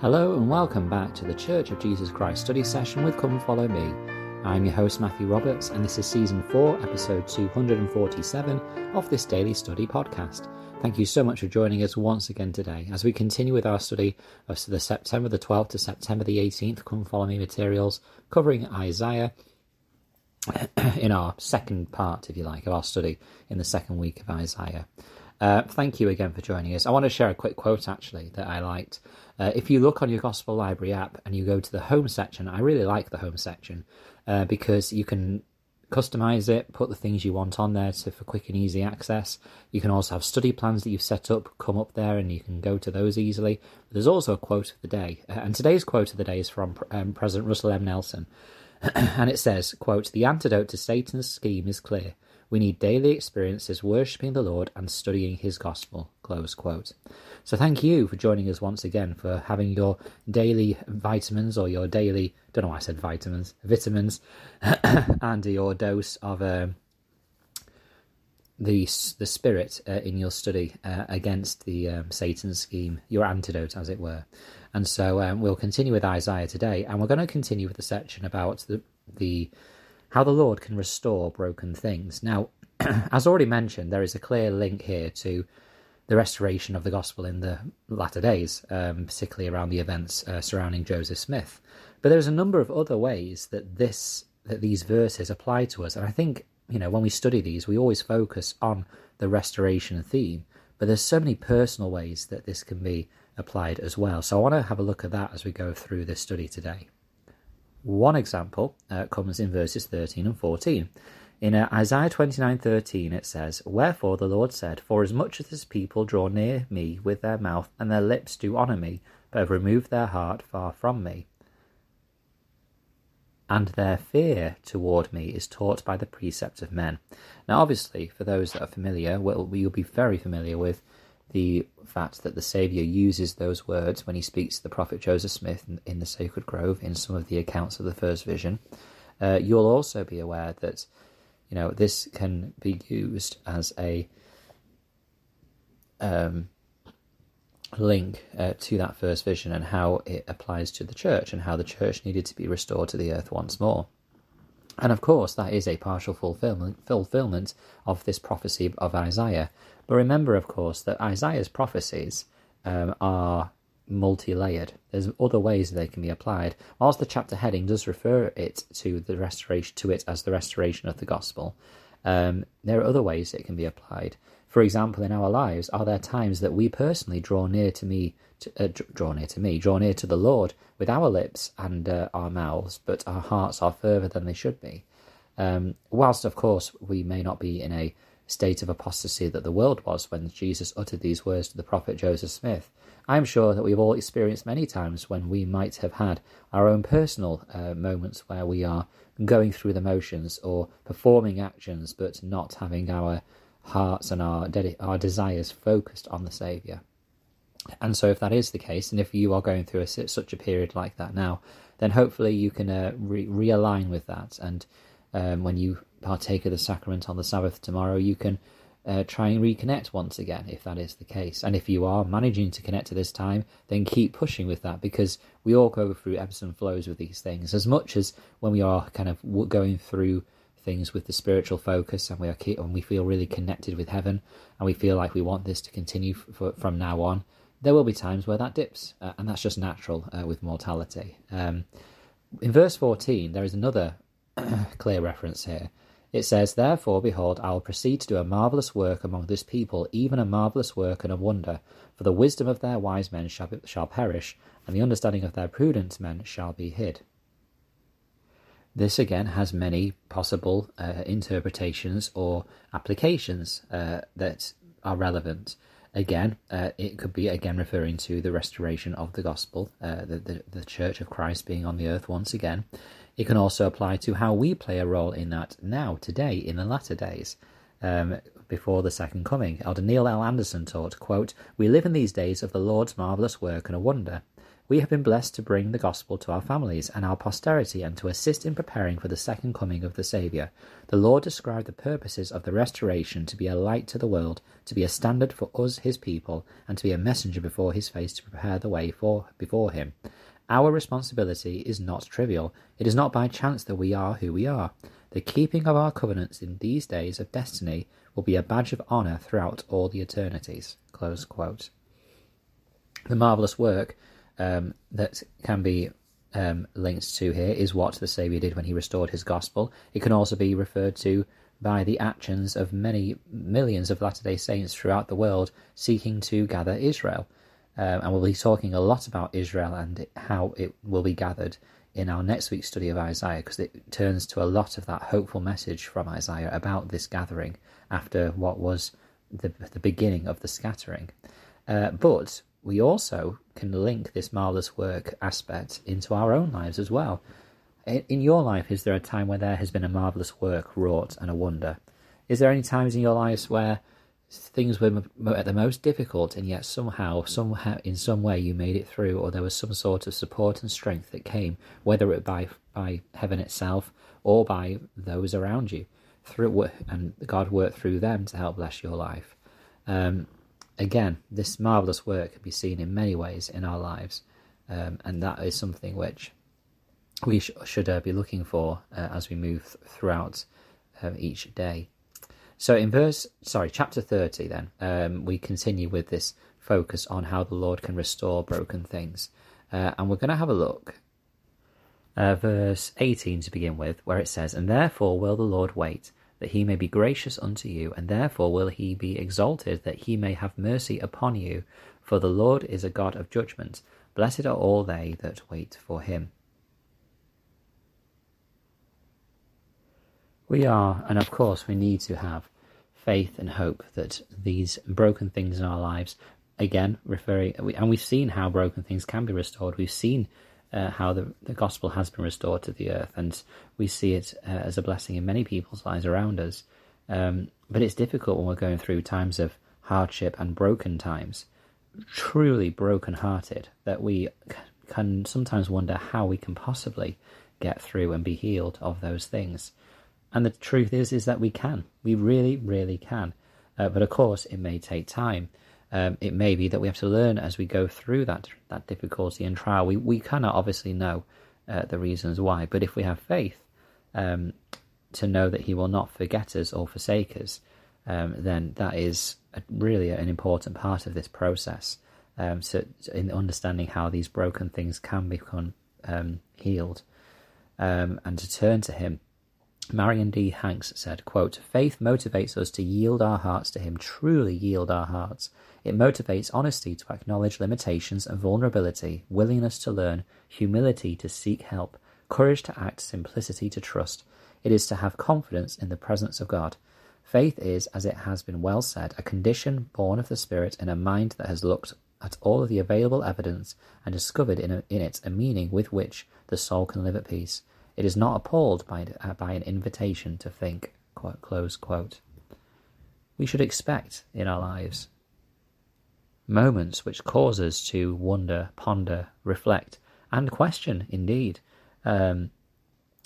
Hello and welcome back to the Church of Jesus Christ study session with Come Follow Me. I'm your host Matthew Roberts and this is season 4, episode 247 of this daily study podcast. Thank you so much for joining us once again today as we continue with our study of the September the 12th to September the 18th Come Follow Me materials covering Isaiah in our second part, if you like, of our study in the second week of Isaiah. Uh, thank you again for joining us. I want to share a quick quote actually that I liked. Uh, if you look on your Gospel Library app and you go to the home section, I really like the home section uh, because you can customize it, put the things you want on there to, for quick and easy access. You can also have study plans that you've set up come up there and you can go to those easily. There's also a quote of the day, uh, and today's quote of the day is from um, President Russell M. Nelson, and it says, quote, The antidote to Satan's scheme is clear. We need daily experiences worshipping the Lord and studying his gospel. Close quote. So thank you for joining us once again for having your daily vitamins or your daily, don't know why I said vitamins, vitamins, and your dose of um, the the spirit uh, in your study uh, against the um, Satan scheme, your antidote, as it were. And so um, we'll continue with Isaiah today, and we're going to continue with the section about the the how the Lord can restore broken things. Now, as already mentioned, there is a clear link here to the restoration of the gospel in the latter days, um, particularly around the events uh, surrounding Joseph Smith. But there's a number of other ways that this that these verses apply to us, and I think you know when we study these, we always focus on the restoration theme. But there's so many personal ways that this can be applied as well. So I want to have a look at that as we go through this study today. One example uh, comes in verses 13 and 14. In uh, Isaiah 29:13 it says, "Wherefore the Lord said, For as much as this people draw near me with their mouth, and their lips do honour me, but have removed their heart far from me, and their fear toward me is taught by the precept of men." Now, obviously, for those that are familiar, well, you'll be very familiar with the fact that the Saviour uses those words when he speaks to the prophet Joseph Smith in, in the Sacred Grove in some of the accounts of the first vision. Uh, you'll also be aware that you know this can be used as a um, link uh, to that first vision and how it applies to the church and how the church needed to be restored to the earth once more. And of course, that is a partial fulfillment, fulfillment of this prophecy of Isaiah. But remember, of course, that Isaiah's prophecies um, are multi-layered. There's other ways they can be applied. Whilst the chapter heading does refer it to the restoration to it as the restoration of the gospel, um, there are other ways it can be applied. For example, in our lives, are there times that we personally draw near to me, to, uh, draw near to me, draw near to the Lord with our lips and uh, our mouths, but our hearts are further than they should be? Um, whilst, of course, we may not be in a state of apostasy that the world was when Jesus uttered these words to the prophet Joseph Smith. I am sure that we've all experienced many times when we might have had our own personal uh, moments where we are going through the motions or performing actions but not having our hearts and our, our desires focused on the Saviour. And so, if that is the case, and if you are going through a, such a period like that now, then hopefully you can uh, re- realign with that. And um, when you partake of the sacrament on the Sabbath tomorrow, you can uh, try and reconnect once again if that is the case. And if you are managing to connect to this time, then keep pushing with that because we all go through ebbs and flows with these things. As much as when we are kind of going through things with the spiritual focus and we are and we feel really connected with heaven and we feel like we want this to continue from now on, there will be times where that dips, uh, and that's just natural uh, with mortality. Um, in verse 14, there is another clear reference here it says, Therefore, behold, I will proceed to do a marvellous work among this people, even a marvellous work and a wonder. For the wisdom of their wise men shall, be, shall perish, and the understanding of their prudent men shall be hid. This again has many possible uh, interpretations or applications uh, that are relevant. Again, uh, it could be again referring to the restoration of the gospel, uh, the, the, the Church of Christ being on the earth once again. It can also apply to how we play a role in that now, today, in the latter days, um, before the second coming. Elder Neil L. Andersen taught, quote, We live in these days of the Lord's marvellous work and a wonder. We have been blessed to bring the gospel to our families and our posterity and to assist in preparing for the second coming of the Saviour. The Lord described the purposes of the restoration to be a light to the world, to be a standard for us, his people, and to be a messenger before his face to prepare the way for before him. Our responsibility is not trivial. It is not by chance that we are who we are. The keeping of our covenants in these days of destiny will be a badge of honour throughout all the eternities. The marvellous work um, that can be um, linked to here is what the Saviour did when he restored his gospel. It can also be referred to by the actions of many millions of Latter day Saints throughout the world seeking to gather Israel. Um, and we'll be talking a lot about Israel and how it will be gathered in our next week's study of Isaiah because it turns to a lot of that hopeful message from Isaiah about this gathering after what was the, the beginning of the scattering. Uh, but we also can link this marvelous work aspect into our own lives as well. In, your life, is there a time where there has been a marvelous work wrought and a wonder? Is there any times in your lives where things were at the most difficult and yet somehow, somehow, in some way, you made it through, or there was some sort of support and strength that came, whether it by by heaven itself or by those around you, through and God worked through them to help bless your life. Um, again, this marvelous work can be seen in many ways in our lives, um, and that is something which we sh- should uh, be looking for uh, as we move th- throughout uh, each day. So, in verse, sorry, chapter 30, then, um, we continue with this focus on how the Lord can restore broken things. Uh, and we're going to have a look uh, verse 18 to begin with, where it says, And therefore will the Lord wait that he may be gracious unto you, and therefore will he be exalted, that he may have mercy upon you. For the Lord is a God of judgment. Blessed are all they that wait for him. We are, and of course, we need to have faith and hope that these broken things in our lives, again, referring, and we've seen how broken things can be restored. We've seen uh, how the, the gospel has been restored to the earth, and we see it uh, as a blessing in many people's lives around us. Um, but it's difficult when we're going through times of hardship and broken times, truly broken-hearted, that we can sometimes wonder how we can possibly get through and be healed of those things. And the truth is, is that we can. We really, really can. Uh, but of course, it may take time um, it may be that we have to learn as we go through that that difficulty and trial. We we cannot obviously know uh, the reasons why, but if we have faith um, to know that He will not forget us or forsake us, um, then that is a, really an important part of this process. Um, so, in understanding how these broken things can become um, healed, um, and to turn to Him. Marion D. Hanks said, quote, Faith motivates us to yield our hearts to Him, truly yield our hearts. It motivates honesty to acknowledge limitations and vulnerability, willingness to learn, humility to seek help, courage to act, simplicity to trust. It is to have confidence in the presence of God. Faith is, as it has been well said, a condition born of the Spirit in a mind that has looked at all of the available evidence and discovered in, a, in it a meaning with which the soul can live at peace. It is not appalled by, uh, by an invitation to think. We should expect in our lives moments which cause us to wonder, ponder, reflect, and question, indeed. Um,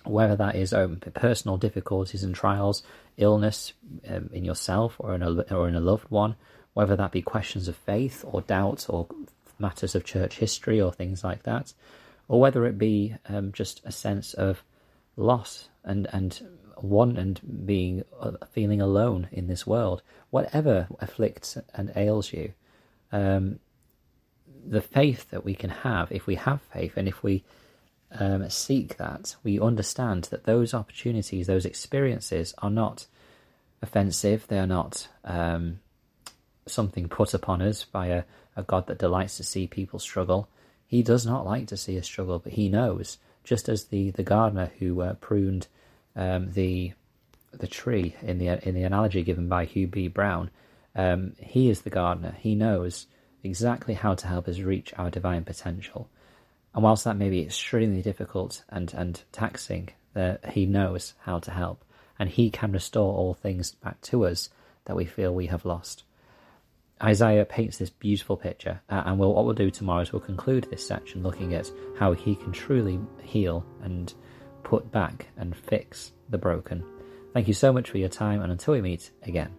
whether that is um, personal difficulties and trials, illness um, in yourself or in, a, or in a loved one, whether that be questions of faith or doubt or matters of church history or things like that, or whether it be um, just a sense of loss and, and one and being uh, feeling alone in this world, whatever afflicts and ails you, um, the faith that we can have, if we have faith and if we um, seek that, we understand that those opportunities, those experiences are not offensive, they are not um, something put upon us by a, a God that delights to see people struggle. He does not like to see us struggle, but he knows, just as the, the gardener who uh, pruned um, the the tree in the in the analogy given by Hugh B. Brown, um, he is the gardener. He knows exactly how to help us reach our divine potential. And whilst that may be extremely difficult and, and taxing, uh, he knows how to help. And he can restore all things back to us that we feel we have lost. Isaiah paints this beautiful picture, uh, and we'll, what we'll do tomorrow is we'll conclude this section looking at how he can truly heal and put back and fix the broken. Thank you so much for your time, and until we meet again.